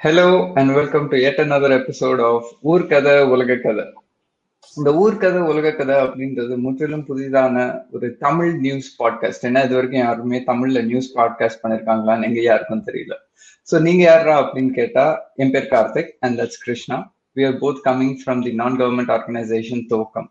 Hello and welcome to yet another episode of ஊர்கதை உலக கதை இந்த ஊர்கதை உலக கதை அப்படின்றது முற்றிலும் புதிதான ஒரு தமிழ் நியூஸ் பாட்காஸ்ட் ஏன்னா இது வரைக்கும் யாருமே தமிழ்ல நியூஸ் பாட்காஸ்ட் பண்ணிருக்காங்களான்னு எங்க யாருக்கும் தெரியல. ஸோ நீங்க யாரா அப்படின்னு கேட்டா என் பேர் Karthik and that's Krishna we are both coming from the non government organisation தோக்கம்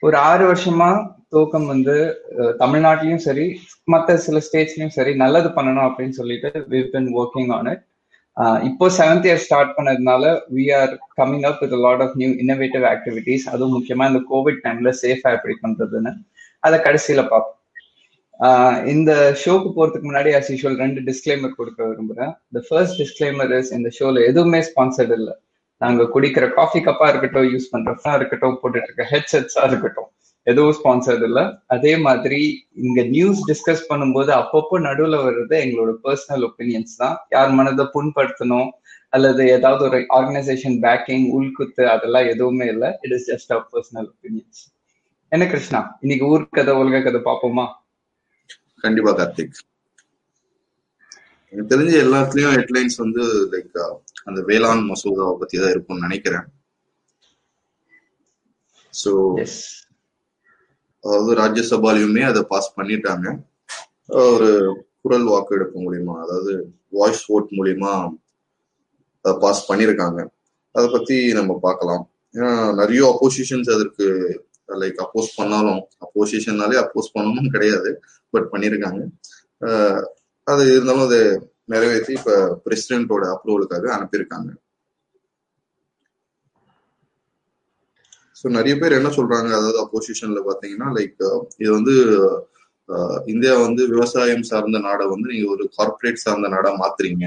ஒரு ஆறு வருஷமா தோக்கம் வந்து தமிழ்நாட்டிலயும் சரி மற்ற சில ஸ்டேட்ஸ்லயும் சரி நல்லது பண்ணணும் அப்படின்னு சொல்லிட்டு we been working on it இப்போ செவன்த் இயர் ஸ்டார்ட் பண்ணதுனால we are coming up with lot of new innovative activities அதுவும் முக்கியமா இந்த கோவிட் டைம்ல சேஃபா எப்படி பண்றதுன்னு அதை கடைசியில பார்ப்போம். ஆஹ் இந்த ஷோக்கு போறதுக்கு முன்னாடி அஸ் யூஷுவல் ரெண்டு டிஸ்க்ளைமர் கொடுக்க விரும்புறேன். த ஃபர்ஸ்ட் டிஸ்க்ளைமர் இஸ் இந்த ஷோல எதுவுமே ஸ்பான்சர்ட் இல்லை. நாங்க குடிக்கிற காஃபி கப்பா இருக்கட்டும் யூஸ் பண்ற ஃபோனா இருக்கட்டும் போட்டுட்டு இருக்க ஹெட்செட்ஸா இருக்கட்டும். எதுவும் ஸ்பான்சர்ட் இல்ல. அதே மாதிரி இங்க நியூஸ் டிஸ்கஸ் பண்ணும்போது அப்பப்போ நடுவுல வர்றது எங்களோட பர்சனல் ஒப்பீனியன்ஸ் தான். யார் மனதை புண்படுத்தணும்? அல்லது ஏதாவது ஒரு ஆர்கனைசேஷன் பேக்கிங் உள்குத்து அதெல்லாம் எதுவுமே இல்லை. It is just our personal opinions என்ன கிருஷ்ணா? இன்னைக்கு ஊர் கதை உலக கதை பார்ப்போமா? கண்டிப்பா கார்த்திக். எனக்கு தெரிஞ்ச எல்லாத்துலயும் ஹெட்லைன்ஸ் வந்து லைக் அந்த வேளாண் மசோதாவை பத்தி தான் இருக்கும்னு நினைக்கிறேன். ஸோ எஸ் அதாவது ராஜ்யசபாலையுமே அதை பாஸ் பண்ணிட்டாங்க. ஒரு குரல் வாக்கெடுப்பு மூலியமா அதாவது வாய்ஸ் ஓட் மூலியமா அதை பாஸ் பண்ணியிருக்காங்க. அதை பத்தி நம்ம பார்க்கலாம். ஏன்னா நிறைய அப்போசிஷன்ஸ் அதற்கு லைக் அப்போஸ் பண்ணாலும் அப்போசிஷன்னாலே அப்போஸ் பண்ணணும் கிடையாது பட் பண்ணியிருக்காங்க. அது இருந்தாலும் அதை நிறைவேற்றி இப்ப பிரசிடென்ட்டோட அப்ரூவலுக்காக அனுப்பியிருக்காங்க. ஸோ நிறைய பேர் என்ன சொல்றாங்க அதாவது அப்போசிஷன்ல பாத்தீங்கன்னா லைக் இது வந்து இந்தியா வந்து விவசாயம் சார்ந்த நாடை வந்து நீங்க ஒரு கார்ப்பரேட் சார்ந்த நாடா மாத்துறீங்க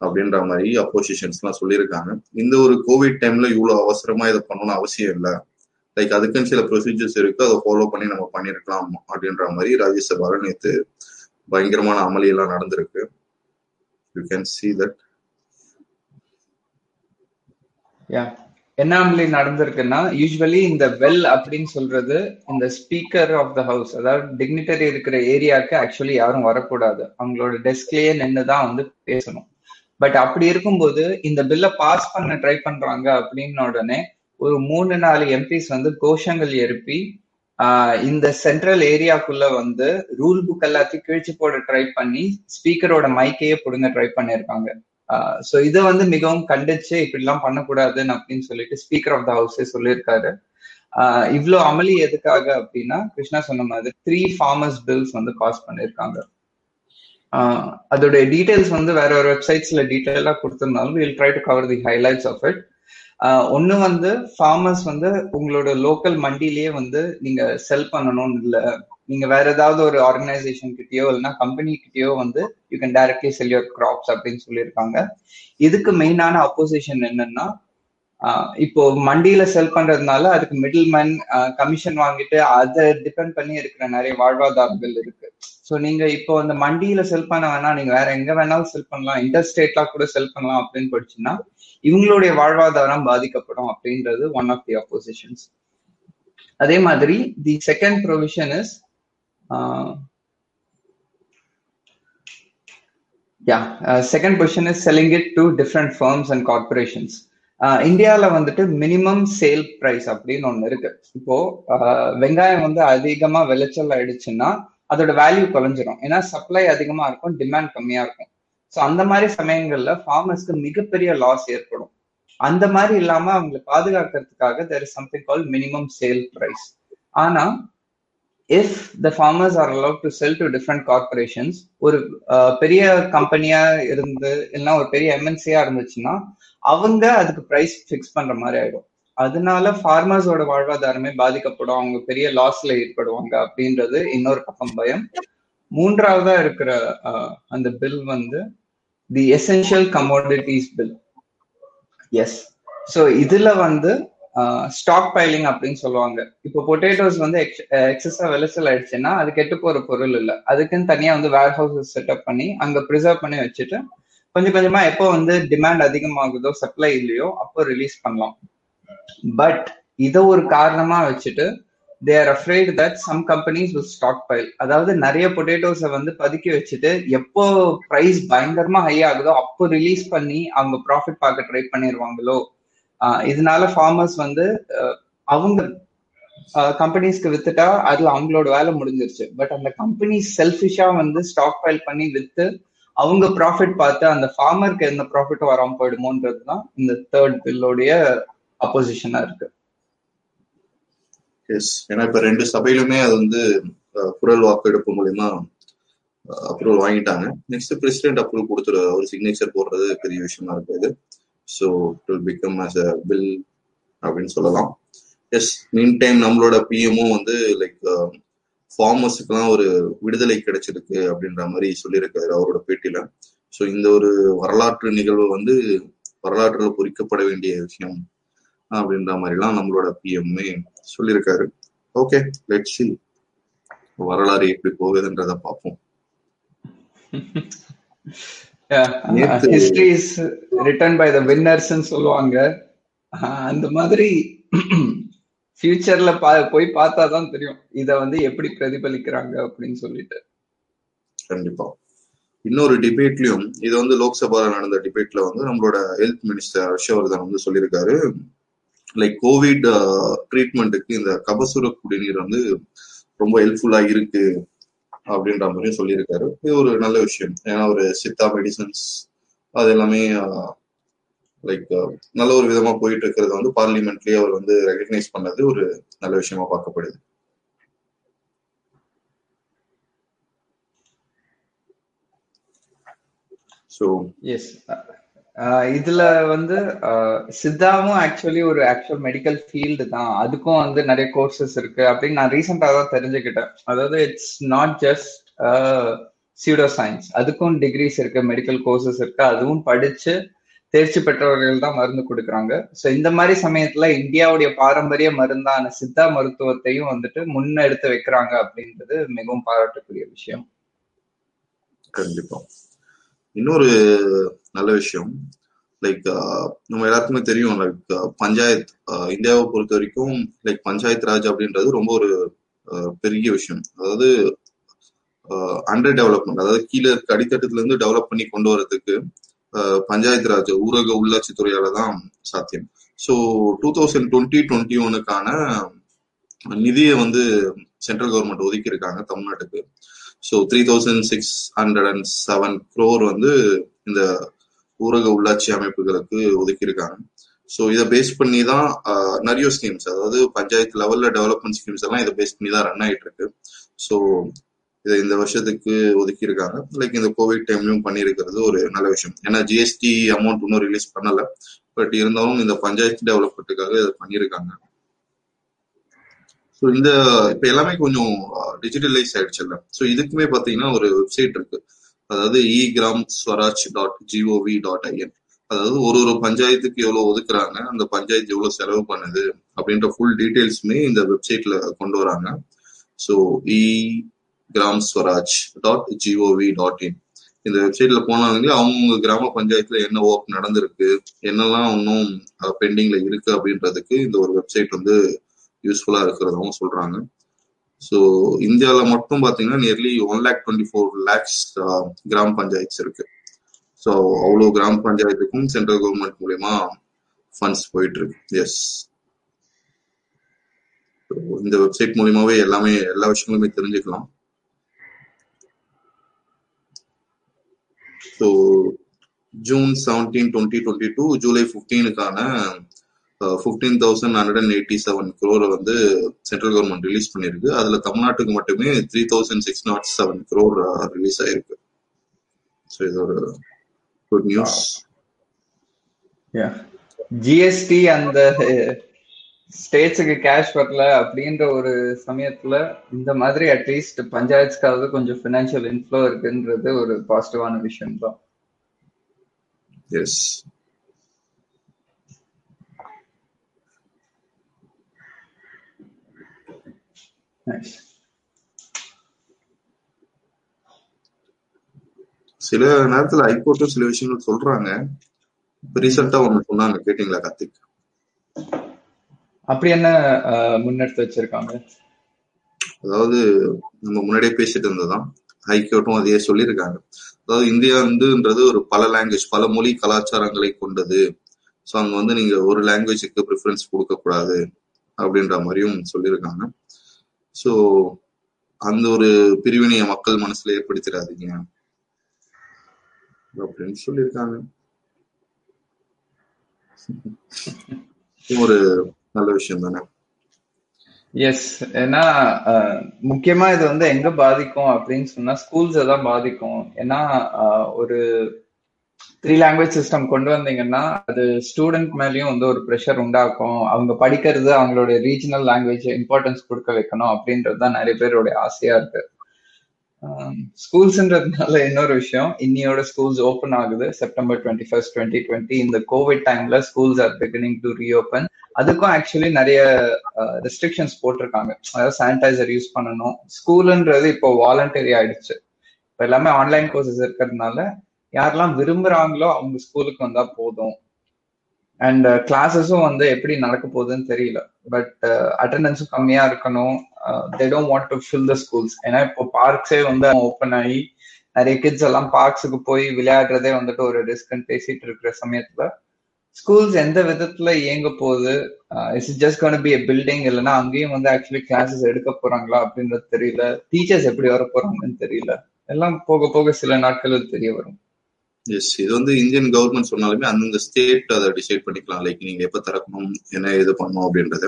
அப்படின்ற மாதிரி அப்போசிஷன்ஸ் எல்லாம் சொல்லியிருக்காங்க. இந்த ஒரு கோவிட் டைம்ல இவ்வளவு அவசரமா இதை பண்ணணும்னு அவசியம் இல்லை. லைக் அதுக்குன்னு சில ப்ரொசீஜர்ஸ் இருக்கு அதை ஃபாலோ பண்ணி நம்ம பண்ணிருக்கலாம் அப்படின்ற மாதிரி ராஜ்யசபால நேத்து பயங்கரமான அமளி எல்லாம் நடந்திருக்கு. You can see that ya என்ன நடந்திருக்குன்னா யூஸ்வலி இந்த வெல் அப்படின்னு சொல்றது இந்த ஸ்பீக்கர் ஆஃப் த ஹவுஸ் அதாவது டிக்னிட்டரி இருக்கிற ஏரியாவுக்கு ஆக்சுவலி யாரும் வரக்கூடாது. அவங்களோட டெஸ்க்லயே நின்று தான் வந்து பேசணும். பட் அப்படி இருக்கும்போது இந்த பில்லை பாஸ் பண்ண ட்ரை பண்றாங்க அப்படின்ன உடனே ஒரு மூணு நாலு எம்பிஸ் வந்து கோஷங்கள் எழுப்பி ஆஹ் இந்த சென்ட்ரல் ஏரியாக்குள்ள வந்து ரூல் புக் எல்லாத்தையும் கிழிச்சு போட ட்ரை பண்ணி ஸ்பீக்கரோட மைக்கையே பிடுங்க ட்ரை பண்ணியிருக்காங்க ஸோ இதை வந்து மிகவும் கண்டிச்சு இப்படிலாம் பண்ணக்கூடாதுன்னு அப்படின்னு சொல்லிட்டு ஸ்பீக்கர் ஆஃப் த ஹவுஸே சொல்லியிருக்காரு. ஆஹ் இவ்ளோ அமளி எதுக்காக அப்படின்னா கிருஷ்ணா சொன்ன மாதிரி த்ரீ ஃபார்மர்ஸ் பில்ஸ் வந்து பாஸ் பண்ணியிருக்காங்க. ஆஹ் அதோட டீடைல்ஸ் வந்து வேற ஒரு வெப்சைட்ஸ்ல டீட்டெயிலாக கொடுத்துருந்தாலும் will try to cover the highlights of it ஒன்று வந்து ஃபார்மர்ஸ் வந்து உங்களோட லோக்கல் மண்டிலேயே வந்து நீங்க செல் பண்ணணும்னு இல்ல நீங்க வேற ஏதாவது ஒரு ஆர்கனைசேஷன் கிட்டயோ இல்லைன்னா கம்பெனி கிட்டயோ வந்து you can directly sell your crops அப்படின்னு சொல்லியிருக்காங்க. இதுக்கு மெயினான அப்போசிஷன் என்னன்னா இப்போ மண்டியில செல் பண்றதுனால அதுக்கு மிடில் மேன் கமிஷன் வாங்கிட்டு அதை டிபெண்ட் பண்ணி இருக்கிற நிறைய வாழ்வாதாரங்கள் இருக்கு. ஸோ நீங்க இப்போ அந்த மண்டியில செல் பண்ண வேணா நீங்க வேற எங்க வேணாலும் செல் பண்ணலாம். இன்டர் ஸ்டேட்லாம் கூட செல் பண்ணலாம் அப்படின்னு படிச்சுன்னா இவங்களுடைய வாழ்வாதாரம் பாதிக்கப்படும் அப்படின்றது ஒன் ஆஃப் தி அப்போசிஷன்ஸ் அதே மாதிரி the second provision is yeah second position is selling it to different firms and corporations இந்தியால வந்துட்டு மினிமம் சேல் ப்ரைஸ் அப்படின்னு ஒன்று இருக்கு. இப்போ uh, வெங்காயம் வந்து அதிகமாக விளைச்சல் ஆயிடுச்சுன்னா அதோட வேல்யூ குறைஞ்சிரும். ஏன்னா சப்ளை அதிகமா இருக்கும் டிமாண்ட் கம்மியாக இருக்கும். ஸோ அந்த மாதிரி சமயங்கள்ல ஃபார்மர்ஸ்க்கு மிகப்பெரிய லாஸ் ஏற்படும். அந்த மாதிரி இல்லாம அவங்களை பாதுகாக்கிறதுக்காக there is something call minimum sale price ஆனா if the farmers are allowed to sell to different corporations ஒரு பெரிய கம்பெனியா இருந்து இல்லைன்னா ஒரு பெரிய எம்என்சியா இருந்துச்சுன்னா அவங்க அதுக்கு பிரைஸ் ஃபிக்ஸ் பண்ற மாதிரி ஆயிடும். அதனால ஃபார்மர்ஸோட வாழ்வாதாரமே பாதிக்கப்படும். அவங்க பெரிய லாஸ்ல ஏற்படுவாங்க அப்படின்றது இன்னொரு பக்கம் பயம். மூன்றாவதா இருக்கிற அந்த பில் வந்து the essential commodities bill yes so இதுல வந்து ஸ்டாக் பைலிங் அப்படின்னு சொல்லுவாங்க. இப்போ பொட்டேட்டோஸ் வந்து எக்ஸஸா விளைச்சல் ஆயிடுச்சுன்னா அது கெட்டு போற பொருள் இல்லை. அதுக்குன்னு தனியா வந்து வேர் ஹவுசஸ் செட்டப் பண்ணி அங்க ப்ரிசர்வ் பண்ணி வச்சுட்டு கொஞ்சம் கொஞ்சமா எப்போ வந்து டிமாண்ட் அதிகமாகுதோ சப்ளை இல்லையோ அப்போ ரிலீஸ் பண்ணலாம். பட் இதை ஒரு காரணமா வச்சுட்டு they are afraid that some companies with stock pile அதாவது நிறைய பொட்டேட்டோஸை வந்து பதுக்கி வச்சுட்டு எப்போ பிரைஸ் பயங்கரமா ஹை ஆகுதோ அப்போ ரிலீஸ் பண்ணி அவங்க ப்ராஃபிட் பார்க்க ட்ரை பண்ணிடுவாங்களோ இதனால ஃபார்மர்ஸ் வந்து அவங்க கம்பெனிஸ்க்கு வித்துட்டா அதுல அவங்களோட வேலை முடிஞ்சிருச்சு. பட் அந்த கம்பெனி செல்ஃபிஷா வந்து ஸ்டாக் பைல் பண்ணி வித்து அவங்க ப்ராஃபிட் பார்த்து அந்த ஃபார்மருக்கு எந்த ப்ராஃபிட்டும் வராம போயிடுமோன்றது தான் இந்த தேர்ட் பில்லோடைய அப்போசிஷனா இருக்கு. எஸ் ஏன்னா இப்ப ரெண்டு சபையிலுமே அது வந்து குரல் வாக்கெடுப்பு மூலியமா அப்ரூவல் வாங்கிட்டாங்க. நெக்ஸ்ட் பிரசிடென்ட் அப்ரூவல் கொடுத்துரு ஒரு சிக்னேச்சர் போடுறது பெரிய விஷயமா இருக்காது so it will become as a bill அப்படின்னு சொல்லலாம். எஸ் மீன் டைம் நம்மளோட பிஎம்மும் வந்து லைக் ஃபார்மர்ஸுக்கெல்லாம் uh, ஒரு விடுதலை கிடைச்சிருக்கு அப்படின்ற மாதிரி சொல்லியிருக்காரு அவரோட பேட்டியில. ஸோ இந்த ஒரு வரலாற்று நிகழ்வு வந்து வரலாற்றுல பொறிக்கப்பட வேண்டிய விஷயம் அப்படின்ற மாதிரிலாம் நம்மளோட பிஎம்ஏ சொல்லியிருக்காரு. ஓகே லெட் சி வரலாறு எப்படி போகுதுன்றத பார்ப்போம். History is written by the வின்னர்ஸ்ன்னு சொல்லுவாங்க. அந்த மாதிரி ஃபியூச்சர்ல பா போய் பார்த்தா தான் தெரியும். இத வந்து எப்படி பிரதிபலிக்கிறாங்க அப்படின்னு சொல்லிட்டு. கண்டிப்பா. இன்னொரு டிபேட்லயும் இது வந்து லோக்சபால நடந்த டிபேட்ல வந்து நம்மளோட ஹெல்த் மினிஸ்டர் ஹர்ஷவர்தன் வந்து சொல்லியிருக்காரு. லைக் கோவிட் ட்ரீட்மெண்ட்டுக்கு இந்த கபசுர குடிநீர் வந்து ரொம்ப ஹெல்ப்ஃபுல்லா இருக்கு. அப்படின்ற மாதிரியும் சொல்லியிருக்காரு. இது ஒரு நல்ல விஷயம். ஏன்னா ஒரு சித்தா மெடிசன்ஸ் அது எல்லாமே லைக் நல்ல ஒரு விதமா போயிட்டு இருக்கிறது வந்து பார்லிமெண்ட்லயே அவர் வந்து ரெகக்னைஸ் பண்ணது ஒரு நல்ல விஷயமா பார்க்கப்படுது. ஸோ எஸ் இதுல வந்து சித்தாவும் ஆக்சுவலி ஒரு ஆக்சுவல் மெடிக்கல் ஃபீல்டு தான். அதுக்கும் வந்து நிறைய கோர்சஸ் இருக்கு. அப்படின்னு நான் ரீசெண்டாக தான் தெரிஞ்சுக்கிட்டேன். அதாவது it's not just pseudo science அதுக்கும் டிகிரிஸ் இருக்கு மெடிக்கல் கோர்சஸ் இருக்கு. அதுவும் படிச்சு தேர்ச்சி பெற்றவர்கள் தான் மருந்து கொடுக்குறாங்க. ஸோ இந்த மாதிரி சமயத்துல இந்தியாவுடைய பாரம்பரிய மருந்தான சித்தா மருத்துவத்தையும் வந்துட்டு முன்னெடுத்து வைக்கிறாங்க அப்படின்றது மிகவும் பாராட்டக்கூடிய விஷயம். கண்டிப்பா. இன்னொரு நல்ல விஷயம் லைக் uh, நம்ம எல்லாத்துக்குமே தெரியும் லைக் uh, பஞ்சாயத் uh, இந்தியாவை பொறுத்த வரைக்கும் லைக் பஞ்சாயத் ராஜ் அப்படின்றது ரொம்ப ஒரு பெரிய விஷயம். அதாவது அண்டர் டெவலப்மெண்ட் அதாவது கீழே இருக்க அடித்தட்டத்துல இருந்து டெவலப் பண்ணி கொண்டு வரதுக்கு பஞ்சாயத்து பஞ்சாயத் ராஜ் ஊரக உள்ளாட்சி துறையால தான் சாத்தியம். So two thousand twenty twenty ஒனுக்கான நிதியை வந்து சென்ட்ரல் கவர்மெண்ட் ஒதுக்கி இருக்காங்க தமிழ்நாட்டுக்கு. So three thousand six hundred and seven crore வந்து இந்த ஊரக உள்ளாட்சி அமைப்புகளுக்கு ஒதுக்கியிருக்காங்க. ஸோ இதை பேஸ் பண்ணி தான் நிறைய ஸ்கீம்ஸ் அதாவது பஞ்சாயத்து லெவல்ல டெவலப்மெண்ட் ஸ்கீம்ஸ் எல்லாம் இதை பேஸ் பண்ணி தான் ரன் ஆயிட்டு இருக்கு ஸோ இதை இந்த வருஷத்துக்கு ஒதுக்கியிருக்காங்க. லைக் இந்த கோவிட் டைம்லயும் பண்ணியிருக்கிறது ஒரு நல்ல விஷயம். ஏன்னா ஜிஎஸ்டி அமௌண்ட் இன்னும் ரிலீஸ் பண்ணல. பட் இருந்தாலும் இந்த பஞ்சாயத்து டெவலப்மெண்ட்டுக்காக இதை பண்ணியிருக்காங்க. ஸோ இந்த இப்போ எல்லாமே கொஞ்சம் டிஜிட்டலைஸ் ஆயிடுச்சுல்ல ஸோ இதுக்குமே பார்த்தீங்கன்னா ஒரு வெப்சைட் இருக்கு. அதாவது e Gram Swaraj dot G O V dot I N அதாவது ஒரு ஒரு பஞ்சாயத்துக்கு எவ்வளோ ஒதுக்குறாங்க அந்த பஞ்சாயத்து எவ்வளோ செலவு பண்ணுது அப்படின்ற ஃபுல் டீட்டெயில்ஸுமே இந்த வெப்சைட்ல கொண்டு வராங்க. So e Gram Swaraj dot G O V dot in இந்த வெப்சைட்ல போனாங்களே அவங்க கிராம பஞ்சாயத்துல என்ன ஒர்க் நடந்திருக்கு என்னெல்லாம் இன்னும் பெண்டிங்ல இருக்கு அப்படின்றதுக்கு இந்த ஒரு வெப்சைட் வந்து யூஸ்ஃபுல்லாக இருக்கிறதாகவும் சொல்கிறாங்க ஸோ இந்தியாவில் மட்டும் பார்த்தீங்கன்னா nearly one lakh twenty four lakhs கிராம பஞ்சாயத்து இருக்கு. ஸோ அவ்வளோ கிராம பஞ்சாயத்துக்கும் சென்ட்ரல் கவர்மெண்ட் மூலயமா ஃபண்ட்ஸ் போயிட்டு இருக்கு எஸ் இந்த வெப்சைட் மூலியமாவே எல்லாமே எல்லா விஷயங்களுமே தெரிஞ்சுக்கலாம். So June seventeen twenty twenty to July ஃபிஃப்டீனுக்கான fifteen thousand hundred and eighty seven க்ரோரை வந்து சென்ட்ரல் கவர்மெண்ட் ரிலீஸ் பண்ணியிருக்கு அதுல தமிழ்நாட்டுக்கு மட்டுமே three thousand six not seven crore release ஆயிருக்கு. ஸோ இது ஒரு குட் நியூஸ் ஜிஎஸ்டி அந்த ஸ்டேட்ஸுக்கு கேஷ் வரல அப்படின்ற ஒரு சமயத்துல இந்த மாதிரி அட்லீஸ்ட் பஞ்சாயத்துக்காவது கொஞ்சம் ஃபினான்ஷியல் இன்ஃப்ளோ இருக்குன்றது ஒரு பாசிட்டிவான விஷயம் தான் எஸ் சில நேரத்துல ஹைகோர்ட்டும் சில விஷயங்கள் சொல்றாங்க. இப்ப ரீசெண்டா ஒண்ணு சொன்னாங்க. கேட்டீங்களா கார்த்திக்? அப்படி என்ன முன்னெடுத்து வச்சிருக்காங்க? அதாவது நம்ம முன்னாடியே பேசிட்டு இருந்ததுதான். ஹைகோர்ட்டும் அதையே சொல்லியிருக்காங்க. அதாவது இந்தியா வந்துன்றது ஒரு பல லாங்குவேஜ் பல மொழி கலாச்சாரங்களை கொண்டது. ஸோ அங்க வந்து நீங்க ஒரு லாங்குவேஜுக்கு ப்ரிஃபரன்ஸ் கொடுக்க கூடாது அப்படின்ற மாதிரியும் சொல்லியிருக்காங்க. ஸோ அந்த ஒரு பிரிவினைய மக்கள் மனசுல ஏற்படுத்திடாதீங்க. அப்படின்னு சொல்லியிருக்காங்க. ஒரு நல்ல விஷயம் தானே? எஸ் ஏன்னா அஹ், முக்கியமா இது வந்து எங்க பாதிக்கும் அப்படின்னு சொன்னா ஸ்கூல்ஸ் தான் பாதிக்கும். ஏன்னா ஒரு த்ரீ லாங்குவேஜ் சிஸ்டம் கொண்டு வந்தீங்கன்னா அது ஸ்டூடெண்ட் மேலயும் வந்து ஒரு ப்ரெஷர் உண்டாக்கும். அவங்க படிக்கிறது அவங்களுடைய ரீஜனல் லாங்குவேஜ் இம்பார்ட்டன்ஸ் கொடுக்க வைக்கணும் அப்படின்றது தான் நிறைய பேருடைய ஆசையா இருக்கு. ஸ்கூல்ஸ்ன்றதுனால இன்னொரு விஷயம் இன்னியோட ஸ்கூல்ஸ் ஓப்பன் ஆகுது. September twenty first twenty twenty இந்த கோவிட் டைம்ல schools are beginning to reopen அதுக்கும் ஆக்சுவலி நிறைய ரெஸ்ட்ரிக்ஷன்ஸ் போட்டிருக்காங்க. அதாவது சானிடைசர் யூஸ் பண்ணணும். ஸ்கூலுன்றது இப்போ வாலண்டரி ஆயிடுச்சு. இப்போ எல்லாமே ஆன்லைன் கோர்சஸ் இருக்கிறதுனால யாரெல்லாம் விரும்புறாங்களோ அவங்க ஸ்கூலுக்கு வந்தா போதும். அண்ட் கிளாஸஸும் uh, வந்து எப்படி நடக்க போகுதுன்னு தெரியல. பட் அட்டண்டன்ஸும் uh, கம்மியா இருக்கணும். They don't want to fill the schools ஏன்னா இப்போ பார்க்ஸே வந்து ஓப்பன் ஆகி நிறைய கிட்ஸ் எல்லாம் பார்க்ஸுக்கு போய் விளையாடுறதே வந்துட்டு ஒரு ரிஸ்க்னு பேசிட்டு இருக்கிற சமயத்துல ஸ்கூல்ஸ் எந்த விதத்துல இயங்க போகுது? It's just can be building இல்லைன்னா அங்கேயும் வந்து ஆக்சுவலி கிளாஸஸ் எடுக்க போறாங்களா அப்படின்றது தெரியல. டீச்சர்ஸ் எப்படி வர போறாங்கன்னு தெரியல. எல்லாம் போக போக சில நாட்களில் தெரிய வரும். எஸ் இது வந்து இந்தியன் கவர்மெண்ட் சொன்னாலுமே அந்தந்த ஸ்டேட் அதை டிசைட் பண்ணிக்கலாம். லைக் நீங்க எப்ப திறக்கணும் என்ன இது பண்ணணும் அப்படின்றத.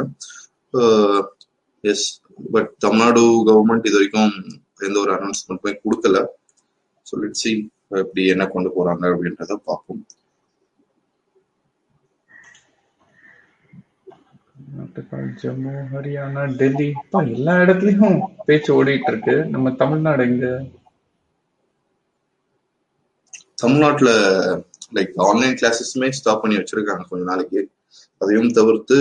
எஸ் பட் தமிழ்நாடு கவர்மெண்ட் இது வரைக்கும் எந்த ஒரு அனௌன்ஸ்மெண்ட்டுமே கொடுக்கல. சொல்லிடுச்சு எப்படி என்ன கொண்டு போறாங்க அப்படின்றத பார்ப்போம். ஜம்மு ஹரியானா டெல்லி இப்போ எல்லா இடத்துலயும் பேச்சு ஓடிட்டு இருக்கு. நம்ம தமிழ்நாடு எங்க? தமிழ்நாட்டுல லைக் ஆன்லைன் கிளாஸஸுமே ஸ்டாப் பண்ணி வச்சிருக்காங்க கொஞ்ச நாளைக்கு. அதையும் தவிர்த்து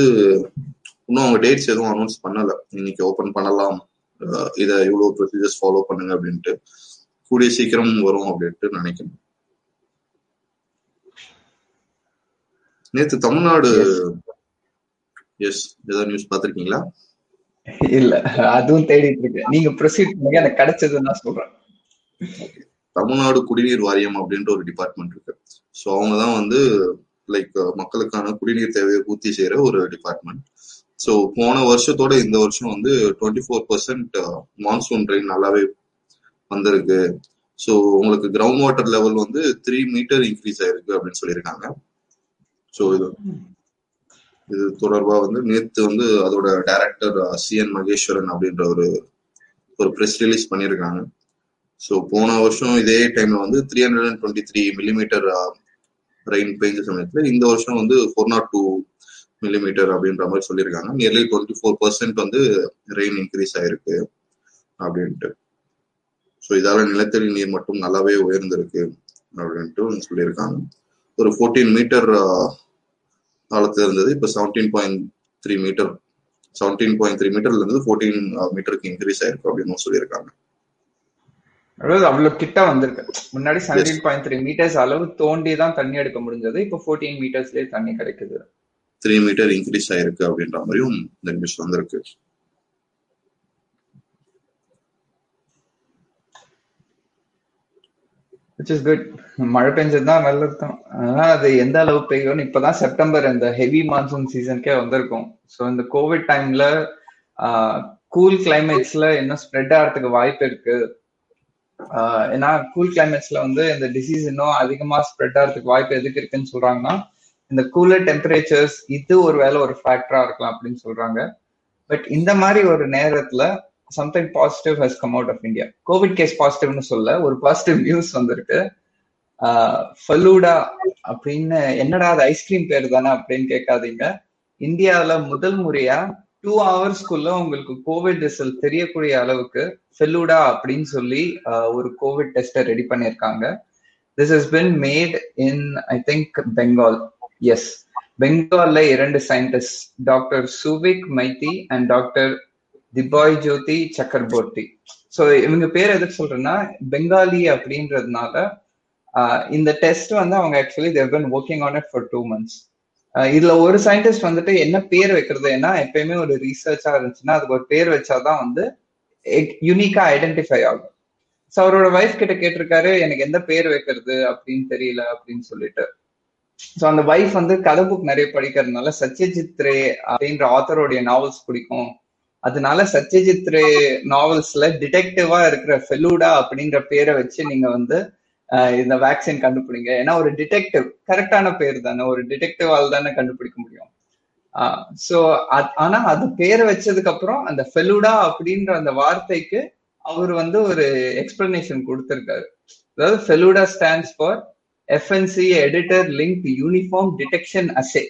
இன்னும் அவங்க டேட்ஸ் எதுவும் அனௌன்ஸ் பண்ணல. இன்னைக்கு ஓபன் பண்ணலாம். இதை இவ்வளவு ப்ரொசீஜர்ஸ் ஃபாலோ பண்ணுங்க அப்படின்ட்டு. கூடிய சீக்கிரம் வரும் அப்படின்ட்டு நினைக்கிறேன் நேத்து தமிழ்நாடு எஸ் ஏதாவது நியூஸ் பார்த்திருக்கீங்களா? இல்ல அதுவும் தேடிட்டு இருக்கு. நீங்க ப்ரொசீட் பண்ணுங்க எனக்கு கிடைச்சதுன்னு நான் சொல்றேன். தமிழ்நாடு குடிநீர் வாரியம் அப்படின்ற ஒரு டிபார்ட்மெண்ட் இருக்கு. ஸோ அவங்க தான் வந்து லைக் மக்களுக்கான குடிநீர் தேவையை பூர்த்தி செய்யற ஒரு டிபார்ட்மெண்ட் ஸோ போன வருஷத்தோட இந்த வருஷம் வந்து twenty four percent monsoon rain நல்லாவே வந்திருக்கு. ஸோ உங்களுக்கு கிரவுண்ட் வாட்டர் லெவல் வந்து த்ரீ மீட்டர் இன்க்ரீஸ் ஆயிருக்கு அப்படின்னு சொல்லியிருக்காங்க. ஸோ இது இது தொடர்பா வந்து நேத்து வந்து அதோட டைரக்டர் சி என் மகேஸ்வரன் அப்படின்ற ஒரு ஒரு ப்ரெஸ் ரிலீஸ் பண்ணியிருக்காங்க. ஸோ போன வருஷம் இதே டைம்ல வந்து three hundred and twenty three millimetre rain பெய்ஞ்ச சமயத்துல இந்த வருஷம் வந்து ஃபோர் நாட் டூ மில்லிமீட்டர் அப்படின்ற மாதிரி சொல்லியிருக்காங்க. நியர்லி டுவெண்ட்டி ஃபோர் பர்சன்ட் வந்து ரெயின் இன்க்ரீஸ் ஆயிருக்கு அப்படின்ட்டு. ஸோ இதால நிலத்தடி நீர் மட்டும் நல்லாவே உயர்ந்திருக்கு அப்படின்ட்டு சொல்லியிருக்காங்க. ஒரு ஃபோர்டீன் மீட்டர் காலத்துல இருந்தது. இப்போ seventeen point three metre seventeen point three மீட்டர்ல இருந்து ஃபோர்டீன் மீட்டருக்கு இன்க்ரீஸ் ஆயிருக்கு அப்படின்னு சொல்லியிருக்காங்க. அதாவது அவ்வளவு கிட்ட வந்திருக்கு. முன்னாடி செவன்டீன் பாயிண்ட் த்ரீ மீட்டர்ஸ் அளவு தோண்டி தான் தண்ணி எடுக்க முடிஞ்சது. இப்போ ஃபோர்டீன் மீட்டர்ஸ்லயே தண்ணி கிடைக்குது. த்ரீ மீட்டர் இன்க்ரீஸ் ஆயிருக்கு அப்படின்ற மாதிரியும் இந்த நியூஸ் வந்திருக்கு. விச் இஸ் குட் மழை பெஞ்சதுதான் நல்லதுதான் ஆனா அது எந்த அளவு பெய்யும்னு இப்பதான் செப்டம்பர் இந்த ஹெவி மான்சூன் சீசனுக்கே வந்திருக்கும். ஸோ இந்த கோவிட் டைம்ல கூல் கிளைமேட்ஸ்ல இன்னும் ஸ்ப்ரெட் ஆகிறதுக்கு வாய்ப்பு இருக்கு. ஏன்னா கூல் கிளைமேட்ஸ்ல வந்து இந்த டிசீஸ் இன்னும் அதிகமா ஸ்ப்ரெட் ஆகிறதுக்கு வாய்ப்பு எதுக்கு இருக்குன்னு சொல்றாங்கன்னா இந்த கூலர் டெம்பரேச்சர்ஸ் இது ஒரு வேலை ஒரு ஃபேக்டரா இருக்கலாம் அப்படின்னு சொல்றாங்க. பட் இந்த மாதிரி ஒரு நேரத்துல something positive has come out of India covid case பாசிட்டிவ்னு சொல்ல ஒரு பாசிட்டிவ் நியூஸ் வந்திருக்கு. ஃபலூடா அப்படின்னு என்னடா அது ஐஸ்கிரீம் பேர் தானே அப்படின்னு கேட்காதீங்க. இந்தியாவில் முதல் முறையா டூ ஹவர்ஸ்க்குள்ள உங்களுக்கு கோவிட் ரிசல்ட் தெரியக்கூடிய அளவுக்கு ஃபெல்லூடா அப்படின்னு சொல்லி ஒரு கோவிட் டெஸ்ட்டை ரெடி பண்ணியிருக்காங்க. This has been made in I think Bengal yes பெங்கால்ல இரண்டு scientist doctor Souvik Maiti and doctor Debojyoti Chakraborty so இவங்க பேர் எதுக்கு சொல்றேன்னா பெங்காலி அப்படின்றதுனால இந்த டெஸ்ட் வந்து அவங்க actually they've been working on it for two months இதுல ஒரு சயின்டிஸ்ட் வந்துட்டு என்ன பேர் வைக்கிறது ஏன்னா எப்பயுமே ஒரு ரீசர்ச்சா இருந்துச்சுன்னா அதுக்கு ஒரு பேர் வச்சாதான் வந்து யூனிக்கா ஐடென்டிஃபை ஆகும். ஸோ அவரோட ஒய்ஃப் கிட்ட கேட்டிருக்காரு எனக்கு எந்த பேர் வைக்கிறது? அப்படின்னு தெரியல அப்படின்னு சொல்லிட்டு. ஸோ அந்த ஒய்ஃப் வந்து கதை புக் நிறைய படிக்கிறதுனால சத்யஜித் ரே அப்படின்ற ஆத்தரோடைய நாவல்ஸ் பிடிக்கும். அதனால சத்யஜித் ரே நாவல்ஸ்ல டிடெக்டிவா இருக்கிற ஃபெலூடா அப்படின்ற பேரை வச்சு நீங்க வந்து இந்த வேக்சின் கண்டுபிடிங்க. ஏன்னா ஒரு டிடெக்டிவ் கரெக்டான பேர் தானே. ஒரு டிடெக்டிவால் தானே கண்டுபிடிக்க முடியும். ஸோ ஆனா அது பேரை வச்சதுக்கு அப்புறம் அந்த ஃபெலுடா அப்படின்ற அந்த வார்த்தைக்கு அவர் வந்து ஒரு எக்ஸ்பிளனேஷன் கொடுத்திருக்காரு. அதாவது Feluda stands for F N C editor link uniform detection assay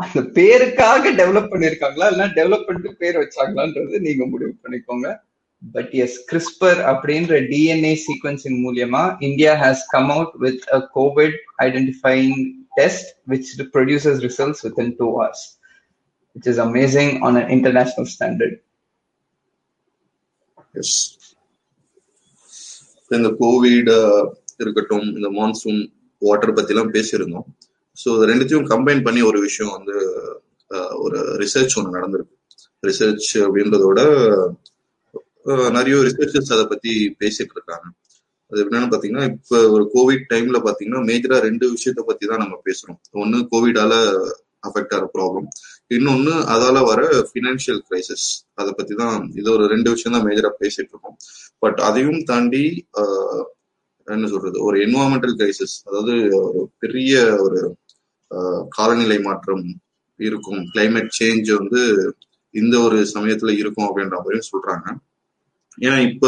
அந்த பேருக்காக டெவலப் பண்ணிருக்காங்களா? இல்லைன்னா டெவலப் பண்ணிட்டு பேர் வச்சாங்களான்றது நீங்க முடிவு பண்ணிக்கோங்க. பட் எஸ் கிறிஸ்பர் அப்படின்ற டிஎன்ஏ சீக்வன்சிங் மூலியமா India has come out with a covid identifying test which produces results within two hours which is amazing on an international standard yes இந்த கோவிட் இருக்கட்டும் இந்த மான்சூன் வாட்டர் பத்தி எல்லாம் பேசியிருந்தோம் so ரெண்டுத்தையும் combine பண்ணி ஒரு விஷயம் வந்து ஒரு ரிசர்ச் ஒன்று நடந்திருக்கு. ரிசர்ச் அப்படின்றதோட நிறைய ரிசர்ச்சர்ஸ் அதை பத்தி பேசிட்டு இருக்காங்க அது என்னன்னு பாத்தீங்கன்னா இப்ப ஒரு கோவிட் டைம்ல பாத்தீங்கன்னா மேஜரா ரெண்டு விஷயத்த பத்தி தான் நம்ம பேசுறோம். ஒன்னு கோவிடால அஃபெக்ட் ஆகிற ப்ராப்ளம் இன்னொன்னு அதால வர ஃபினான்ஷியல் கிரைசிஸ் அதை பத்தி தான் இது ஒரு ரெண்டு விஷயம் தான் மேஜரா பேசிட்டு இருக்கோம் பட் அதையும் தாண்டி என்ன சொல்றது? ஒரு என்வாரன்மெண்டல் கிரைசிஸ் அதாவது ஒரு பெரிய ஒரு காலநிலை மாற்றம் இருக்கும். கிளைமேட் சேஞ்ச் வந்து இந்த ஒரு சமயத்துல இருக்கும் அப்படின்ற மாதிரியும் சொல்றாங்க. ஏன்னா இப்ப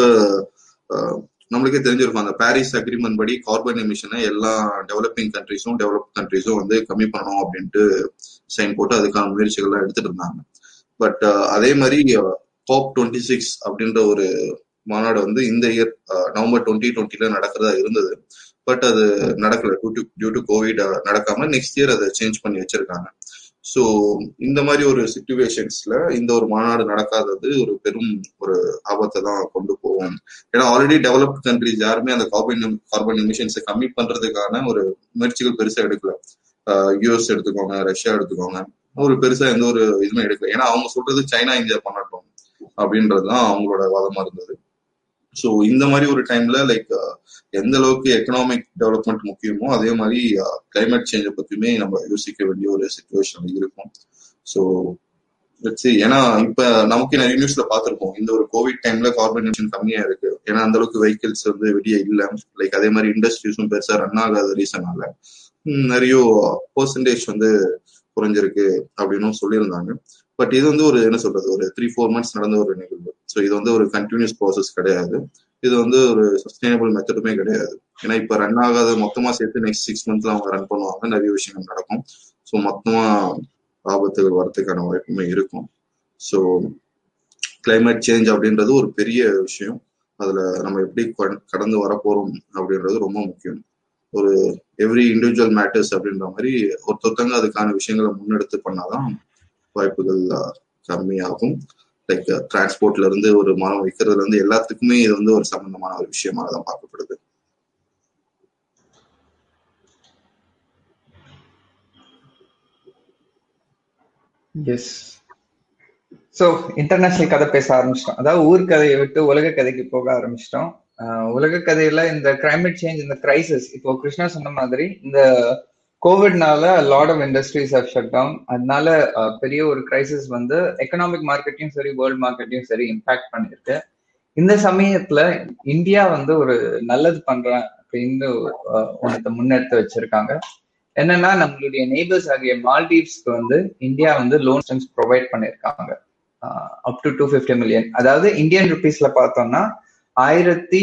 நம்மளுக்கே தெரிஞ்சிருக்கும் அந்த பாரிஸ் அக்ரிமெண்ட் படி கார்பன் எமிஷனை எல்லா டெவலப்பிங் கண்ட்ரிஸும் டெவலப் கண்ட்ரிஸும் வந்து கம்மி பண்ணணும் அப்படின்ட்டு சைன் போட்டு அதுக்கான முயற்சிகள்லாம் எடுத்துட்டு இருந்தாங்க. பட் அதே மாதிரி காப் டுவெண்ட்டி சிக்ஸ் அப்படின்ற ஒரு மாநாடு வந்து இந்த இயர் நவம்பர் டுவெண்ட்டி டுவெண்ட்டில நடக்கிறதா இருந்தது. பட் அது நடக்கல. டியூ டு கோவிட் நடக்காம நெக்ஸ்ட் இயர் அதை சேஞ்ச் பண்ணி வச்சிருக்காங்க. ஸோ இந்த மாதிரி ஒரு சுச்சுவேஷன்ஸ்ல இந்த ஒரு மாநாடு நடக்காதது ஒரு பெரும் ஒரு ஆபத்தை தான் கொண்டு போகும். ஏன்னா ஆல்ரெடி டெவலப்ட் கண்ட்ரிஸ் யாருமே அந்த கார்பன் கார்பன் எமிஷன்ஸை கம்மி பண்றதுக்கான ஒரு முயற்சிகள் பெருசா எடுக்கல. யூஎஸ் எடுத்துக்கோங்க ரஷ்யா எடுத்துக்கோங்க. ஒரு பெருசா எந்த ஒரு இதுவுமே எடுக்கல. ஏன்னா அவங்க சொல்றது சைனா இந்தியா பண்ணட்டும் அப்படின்றதுதான் அவங்களோட வாதமா இருந்தது. ஸோ இந்த மாதிரி ஒரு டைம்ல லைக் uh, எந்த அளவுக்கு எக்கனாமிக் டெவலப்மெண்ட் முக்கியமோ அதே மாதிரி uh, கிளைமேட் சேஞ்சை பத்தியுமே நம்ம யோசிக்க வேண்டிய ஒரு சுச்சுவேஷன் இருக்கும். ஸோ ஏன்னா இப்ப நமக்கு நிறைய நியூஸ்ல பார்த்திருப்போம். இந்த ஒரு கோவிட் டைம்ல கார்பன் எமிஷன் கம்மியா இருக்கு. ஏன்னா அந்த அளவுக்கு வெஹிக்கிள்ஸ் வந்து வெளியே இல்ல. லைக் அதே மாதிரி இண்டஸ்ட்ரீஸும் பெருசா ரன் ஆகாத ரீசனால நிறைய uh, பர்சன்டேஜ் வந்து குறைஞ்சிருக்கு அப்படின்னு சொல்லியிருந்தாங்க. பட் இது வந்து ஒரு என்ன சொல்றது ஒரு த்ரீ ஃபோர் மந்த்ஸ் நடந்த ஒரு நிகழ்வு. ஸோ இது வந்து ஒரு கண்டினியூஸ் ப்ராசஸ் கிடையாது. இது வந்து ஒரு சஸ்டைனபிள் மெத்தடுமே கிடையாது. ஏன்னா இப்போ ரன் ஆகாத மொத்தமா சேர்த்து நெக்ஸ்ட் சிக்ஸ் மந்த்ல அவங்க ரன் பண்ணுவாங்க. நிறைய விஷயங்கள் நடக்கும். ஸோ மொத்தமா ஆபத்துகள் வரதுக்கான வாய்ப்புமே இருக்கும். ஸோ கிளைமேட் சேஞ்ச் அப்படின்றது ஒரு பெரிய விஷயம். அதுல நம்ம எப்படி கடந்து வரப்போறோம் அப்படின்றது ரொம்ப முக்கியம். ஒரு எவ்ரி இண்டிவிஜுவல் மேட்டர்ஸ் அப்படின்ற மாதிரி ஒருத்தொருத்தங்க அதுக்கான விஷயங்களை முன்னெடுத்து பண்ணாதான் வாய்ப்புகள் கம்மியாகும். லைக் டிரான்ஸ்போர்ட்ல இருந்து ஒரு மரம் வைக்கிறதுல இருந்து எல்லாத்துக்குமே இது வந்து ஒரு சம்பந்தமான ஒரு விஷயமாக தான் பார்க்கப்படுது. எஸ் ஸோ இன்டர்நேஷனல் கதை பேச ஆரம்பிச்சிட்டோம். அதாவது ஊர் கதையை விட்டு உலக கதைக்கு போக ஆரம்பிச்சிட்டோம். உலக கதையில இந்த கிளைமேட் சேஞ்ச் இந்த கிரைசிஸ் இப்போ கிருஷ்ணா சொன்ன மாதிரி இந்த கோவிட்னால lot of industries of shut down அதனால பெரிய ஒரு கிரைசிஸ் வந்து எக்கனாமிக் மார்க்கெட்டையும் சரி வேர்ல்ட் மார்க்கெட்டையும் சரி இம்பாக்ட் பண்ணிருக்கு. இந்த சமயத்துல இந்தியா வந்து ஒரு நல்லது பண்றேன் அப்படின்னு ஒன்றத்தை முன்னெடுத்து வச்சிருக்காங்க. என்னன்னா நம்மளுடைய நெய்பர்ஸ் ஆகிய மால்டீவ்ஸ்க்கு வந்து இந்தியா வந்து லோன்ஸ் ப்ரொவைட் பண்ணியிருக்காங்க up to two fifty million அதாவது இந்தியன் ருபீஸ்ல பார்த்தோம்னா ஆயிரத்தி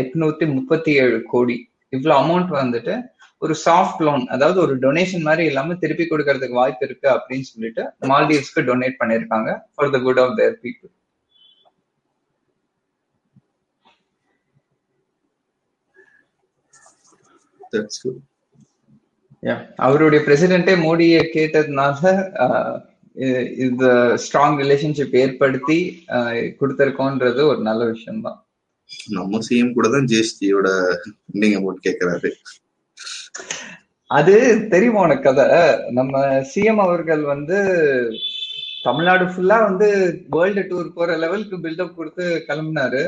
எட்நூத்தி முப்பத்தி ஏழு கோடி. இவ்வளோ அமௌண்ட் வந்துட்டு ஒரு சாஃப்ட் லோன் அதாவது ஒரு டொனேஷன் மாதிரி இல்லாம திருப்பி கொடுக்கறதுக்கு வாய்ப்பு இருக்கு அப்படின்னு சொல்லிட்டு மால்டீவ்ஸ்க்கு டொனேட் பண்ணிருக்காங்க for the good of their people அவருடைய பிரசிடென்டே மோடியை கேட்டதுனால இந்த ஸ்ட்ராங் ரிலேஷன்ஷிப் ஏற்படுத்தி கொடுத்திருக்கோன்றது ஒரு நல்ல விஷயம் தான் நம்ம சிஎம் கூட தான் ஜிஎஸ்டியோட நீங்க அமௌண்ட் கேட்கிறாரு அது தெரியுமா உனக்கு கதை? நம்ம சிஎம் அவர்கள் வந்து தமிழ்நாடு ஃபுல்லா வந்து வேர்ல்டு டூர் போற லெவலுக்கு பில்டப் கொடுத்து கிளம்புனாரு.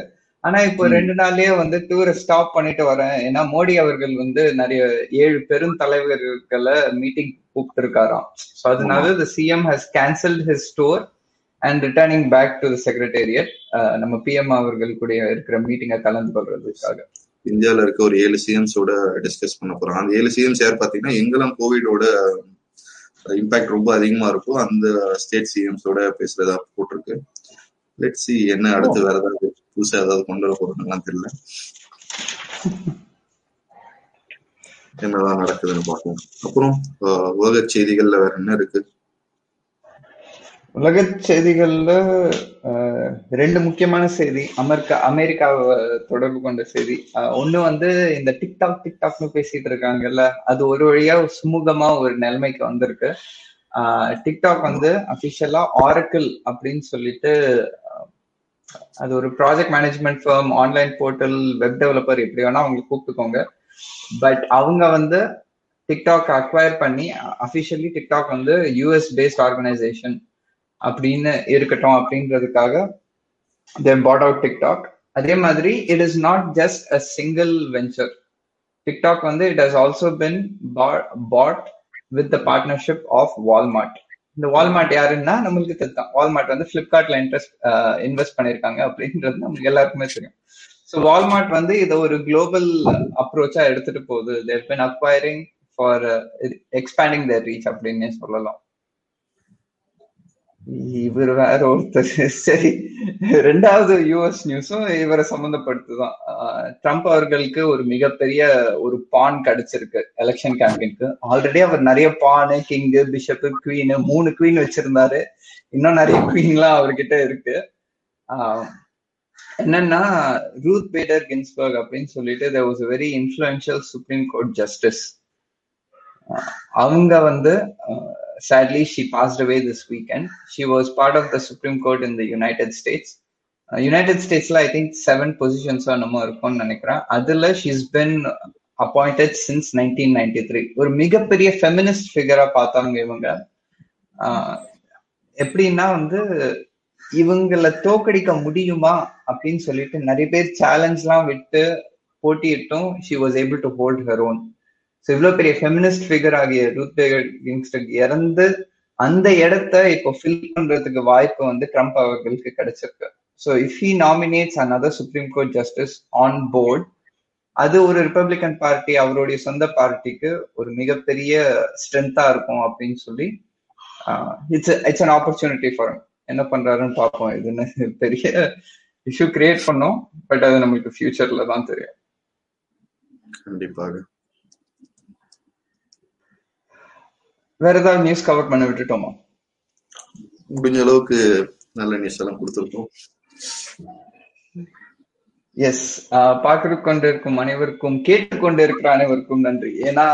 ஆனா இப்போ ரெண்டு நாள்லயே வந்து டூரை ஸ்டாப் பண்ணிட்டு வரேன். ஏன்னா மோடி அவர்கள் வந்து நிறைய ஏழு பெரும் தலைவர்களை மீட்டிங் கூப்பிட்டு இருக்காராம் ஸோ அதனால the CM has cancelled his tour and returning back to the secretariat நம்ம பிஎம் அவர்கள் கூட இருக்கிற மீட்டிங்கை கலந்து கொள்றதுக்காக. இந்தியாவில் இருக்க ஒரு ஏழு சிஎம்ஸோட டிஸ்கஸ் பண்ண போறோம். அந்த ஏழு சிஎம்ஸ் யார் பார்த்தீங்கன்னா எங்கெல்லாம் கோவிடோட இம்பாக்ட் ரொம்ப அதிகமா இருக்கும் அந்த ஸ்டேட் சிஎம்ஸோட பேசுறதா போட்டிருக்கு. லெட் சி என்ன அடுத்து வேற ஏதாவது புதுசா ஏதாவது கொண்டு வர போறாங்கலாம் தெரியல. என்னதான் நடக்குதுன்னு பார்ப்போம். அப்புறம் உலக செய்திகள்ல வேற என்ன இருக்கு? உலக செய்திகள்ல ரெண்டு முக்கியமான செய்தி அமெரிக்கா அமெரிக்காவை தொடர்பு கொண்ட செய்தி. ஒண்ணு வந்து இந்த டிக்டாக் டிக்டாக்னு பேசிட்டு இருக்காங்கல்ல அது ஒரு வழியா சுமூகமா ஒரு நிலைமைக்கு வந்திருக்கு. டிக்டாக் வந்து அபிஷியலா ஆரக்கிள் அப்படின்னு சொல்லிட்டு அது ஒரு project management firm online portal web developer எப்படி வேணா அவங்க கூப்பிட்டுக்கோங்க. பட் அவங்க வந்து டிக்டாக் அக்வயர் பண்ணி அபிஷியலி டிக்டாக் வந்து யூஎஸ் பேஸ்ட் ஆர்கனைசேஷன் அப்படின்னு இருக்கட்டும் அப்படின்றதுக்காக தென் பாட் அவுட் டிக்டாக் அதே மாதிரி it is not just a single venture TikTok வந்து it has also been bought with the partnership of Walmart இந்த வால்மார்ட் யாருன்னா நம்மளுக்கு தெரியும். வால்மார்ட் வந்து பிளிப்கார்ட்ல இன்ட்ரெஸ்ட் இன்வெஸ்ட் பண்ணிருக்காங்க அப்படின்றது நமக்கு எல்லாருக்குமே தெரியும். ஸோ வால்மார்ட் வந்து இதை ஒரு குளோபல் அப்ரோச்சா எடுத்துட்டு போகுது. They're been acquiring for expanding their reach அப்படின்னே சொல்லலாம். இவர் வேற ஒருத்தர். சரி. ரெண்டாவது யூஎஸ் நியூஸும் இவரை சம்மந்தப்படுத்துதான் ட்ரம்ப் அவர்களுக்கு ஒரு மிகப்பெரிய ஒரு பான் கிடைச்சிருக்கு எலெக்ஷன் கேம்பெயினுக்கு ஆல்ரெடி அவர் நிறைய பானு கிங்கு பிஷப்பு குவீனு மூணு குவீன் வச்சிருந்தாரு. இன்னும் நிறைய குவீன்லாம் அவர்கிட்ட இருக்கு. என்னன்னா ரூத் பேடர் கின்ஸ்பர்க் அப்படின்னு சொல்லிட்டு there was very influential supreme court justice அவங்க வந்து sadly she passed away this weekend she was part of the supreme court in the united states uh, united statesல i think seven positions நம்ம இருக்கும்னு நினைக்கிறேன் அதுல she's been appointed since 1993 ஒரு மிகப்பெரிய feminist ஃபிகரா பார்த்தாங்க இவங்க எப்படின்னா வந்து இவங்களை தோக்கடிக்க முடியுமா அப்படின்னு சொல்லிட்டு நிறைய பேர் சேலஞ்ச்லாம் விட்டு போட்டியிட்டும் she was able to hold her own so இவ்வளோ பெரிய ஃபெமினிஸ்ட் ஃபிகர் ஆகிய ரூத் பேகர் கிங்ஸ்டன் இறந்து அந்த இடத்த இப்போ ஃபில் பண்றதுக்கு வாய்ப்பு வந்து ட்ரம்ப் அவர்களுக்கு கிடைச்சிருக்கு. So if he nominates another supreme court justice on board அது ஒரு ரிப்பப்ளிகன் பார்ட்டி அவருடைய சொந்த பார்ட்டிக்கு ஒரு மிகப்பெரிய ஸ்ட்ரென்த்தா இருக்கும் அப்படின்னு சொல்லி it's it's an opportunity for என்ன பண்றாருன்னு பார்ப்போம். இதுன்னு பெரிய இஷ்யூ கிரியேட் பண்ணோம். பட் அது நம்மளுக்கு ஃபியூச்சர்ல தான் தெரியும். கண்டிப்பாக. வேற ஏதாவது நியூஸ் கவர் பண்ண விட்டுட்டோமா? முடிஞ்ச அளவுக்கு நல்ல நியூஸ் எல்லாம் கொடுத்துருக்கோம். எஸ் பார்த்து கொண்டிருக்கும் அனைவருக்கும் கேட்டுக்கொண்டு இருக்கிற அனைவருக்கும் நன்றி. ஏன்னா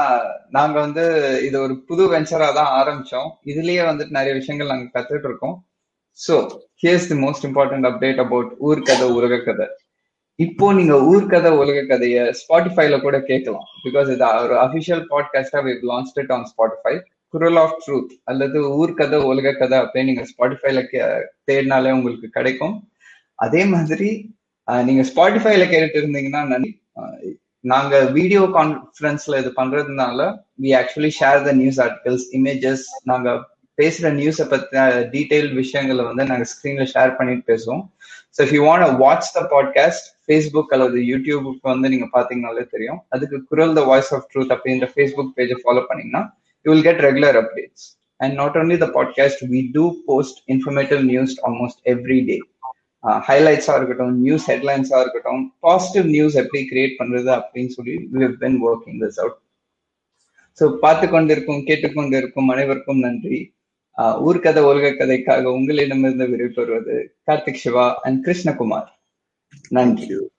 நாங்க வந்து இது ஒரு புது வெஞ்சரா தான் ஆரம்பிச்சோம். இதுலயே வந்துட்டு நிறைய விஷயங்கள் நாங்க கத்துட்டு இருக்கோம். So here's the most important update about Oorkathai Ulaga Kathai இப்போ நீங்க ஊர்கதை உலக கதைய ஸ்பாட்டிஃபைல கூட கேட்கலாம். பிகாஸ் இது ஒரு official பாட்காஸ்டா we launch it on Spotify Kural of truth அல்லது ஊர்கதை உலக கதை அப்படின்னு நீங்க ஸ்பாட்டிஃபைல தேடினாலே உங்களுக்கு கிடைக்கும். அதே மாதிரி நீங்க ஸ்பாட்டிஃபைல கேட்டுட்டு இருந்தீங்கன்னா நன்றி. நாங்க வீடியோ கான்ஃபரன்ஸ்ல இது பண்றதுனால we actually share the news articles images நாங்க பேசுற நியூஸை பத்தின டீடைல் விஷயங்களை வந்து நாங்க ஸ்கிரீன்ல ஷேர் பண்ணிட்டு பேசுவோம். So if you want watch the podcast Facebook அல்லது யூடியூபுக்கு வந்து நீங்க பாத்தீங்கனாலே தெரியும். அதுக்கு Kural the voice of truth அப்படின்ற ஃபேஸ்புக் பேஜை ஃபாலோ பண்ணீங்கன்னா you will get regular updates and not only the podcast we do post informative news almost every day ஹைலைட்ஸா இருக்கட்டும் நியூஸ் ஹெட்லைன்ஸா இருக்கட்டும் பாசிட்டிவ் நியூஸ் எப்படி கிரியேட் பண்றது அப்படின்னு சொல்லி we been working this out so பார்த்து கொண்டிருக்கும் கேட்டுக்கொண்டிருக்கும் அனைவருக்கும் நன்றி. ஊர்கதை உலக கதைக்காக உங்களிடமிருந்து விடைபெறுவது கார்த்திக் சிவா அண்ட் கிருஷ்ணகுமார். நன்றி.